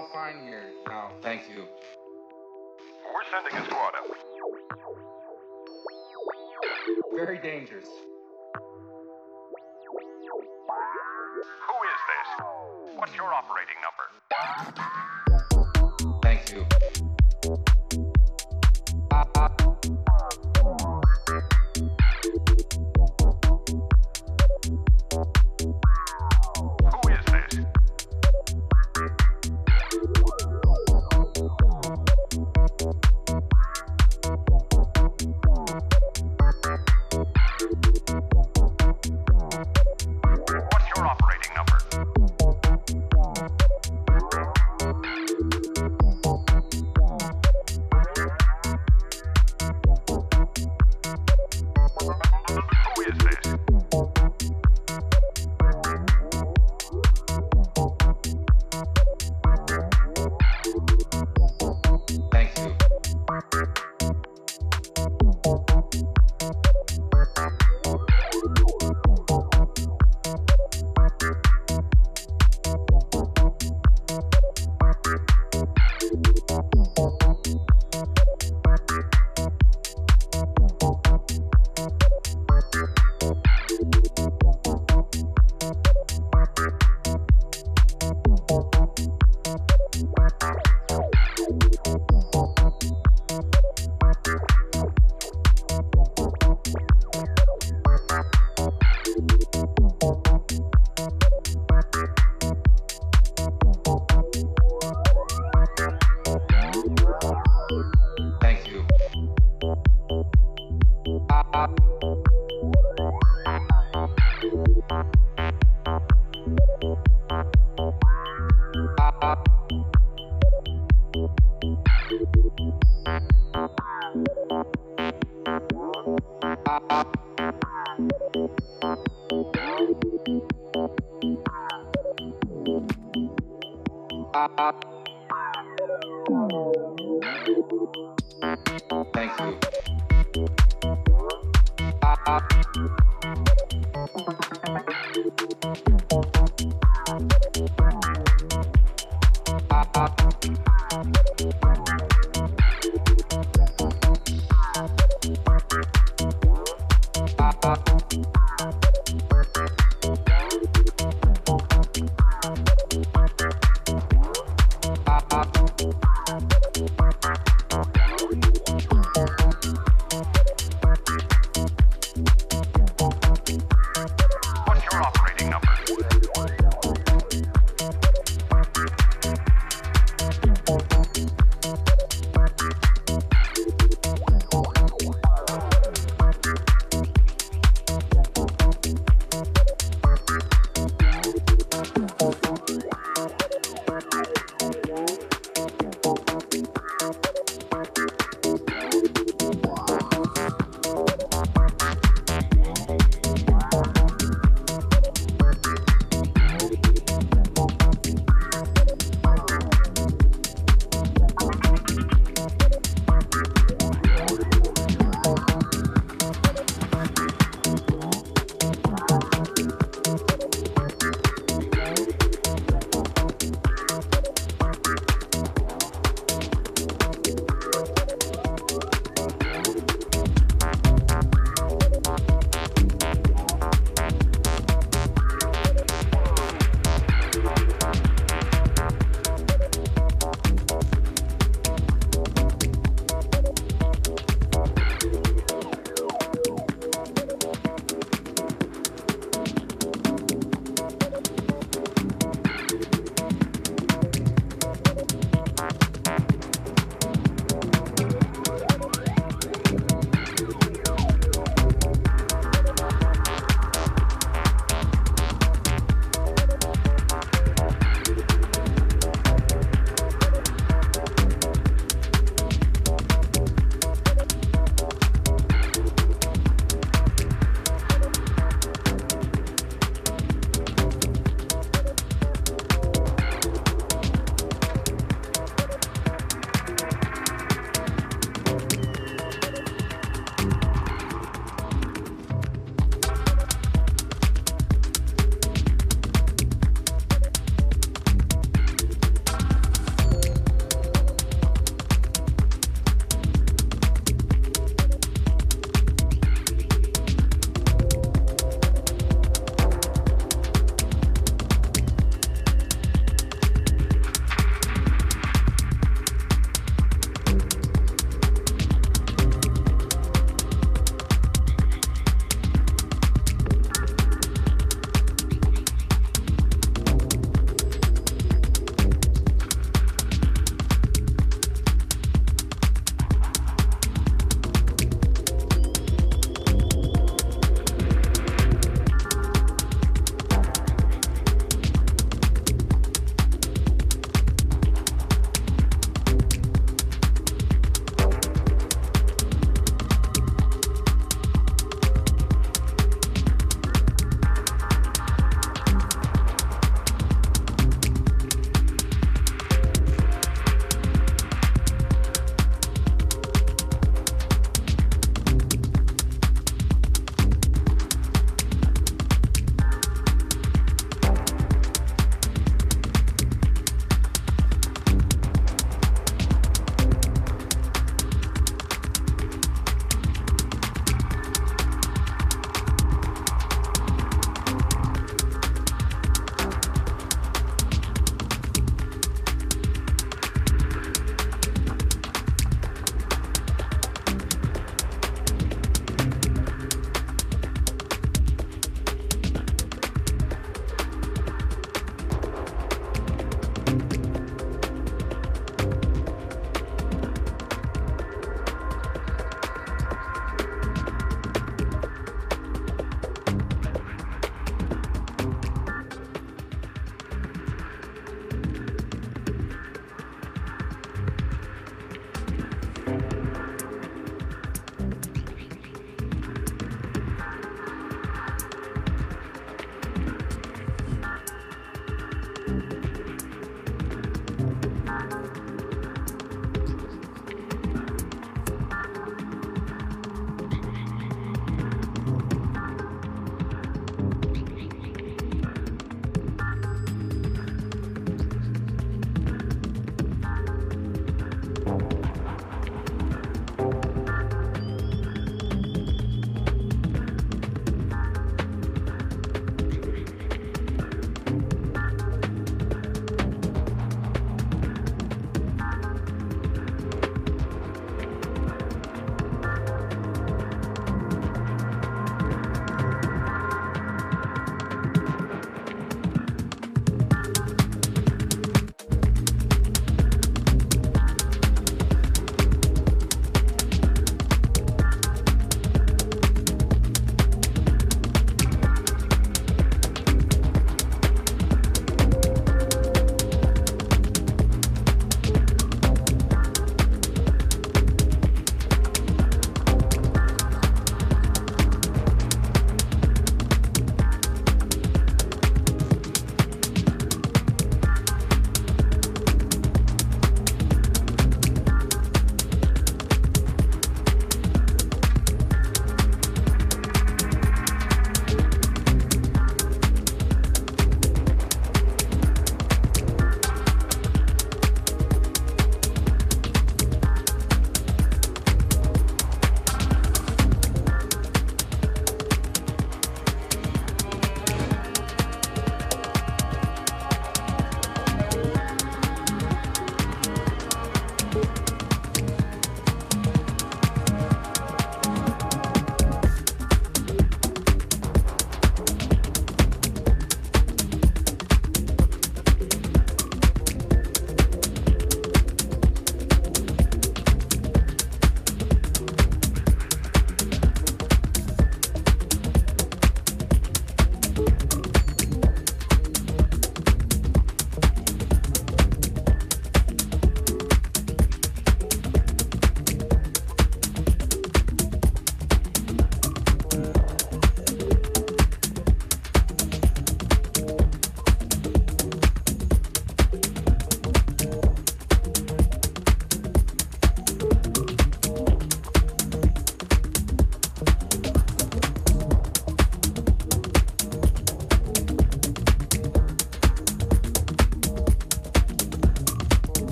all fine here now, thank you. We're sending a squad out. Very dangerous. Who is this? What's your operating number?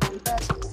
它在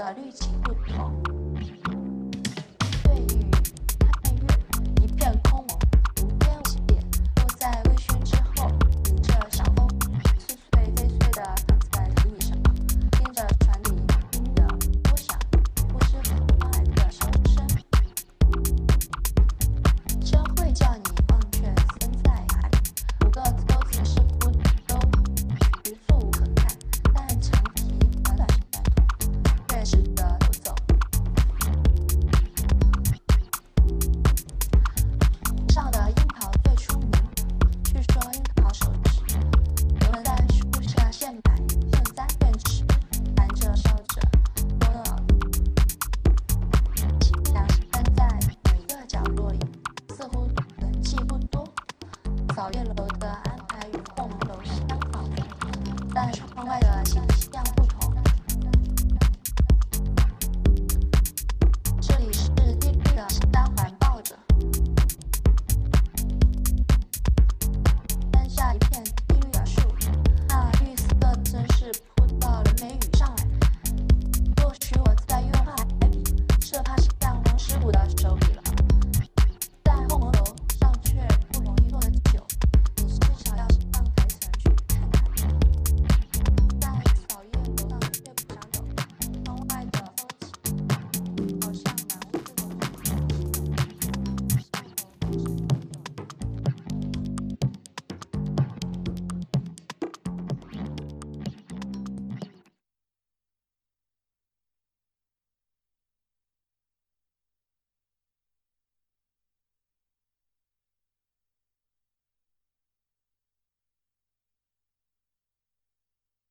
的滤镜不同。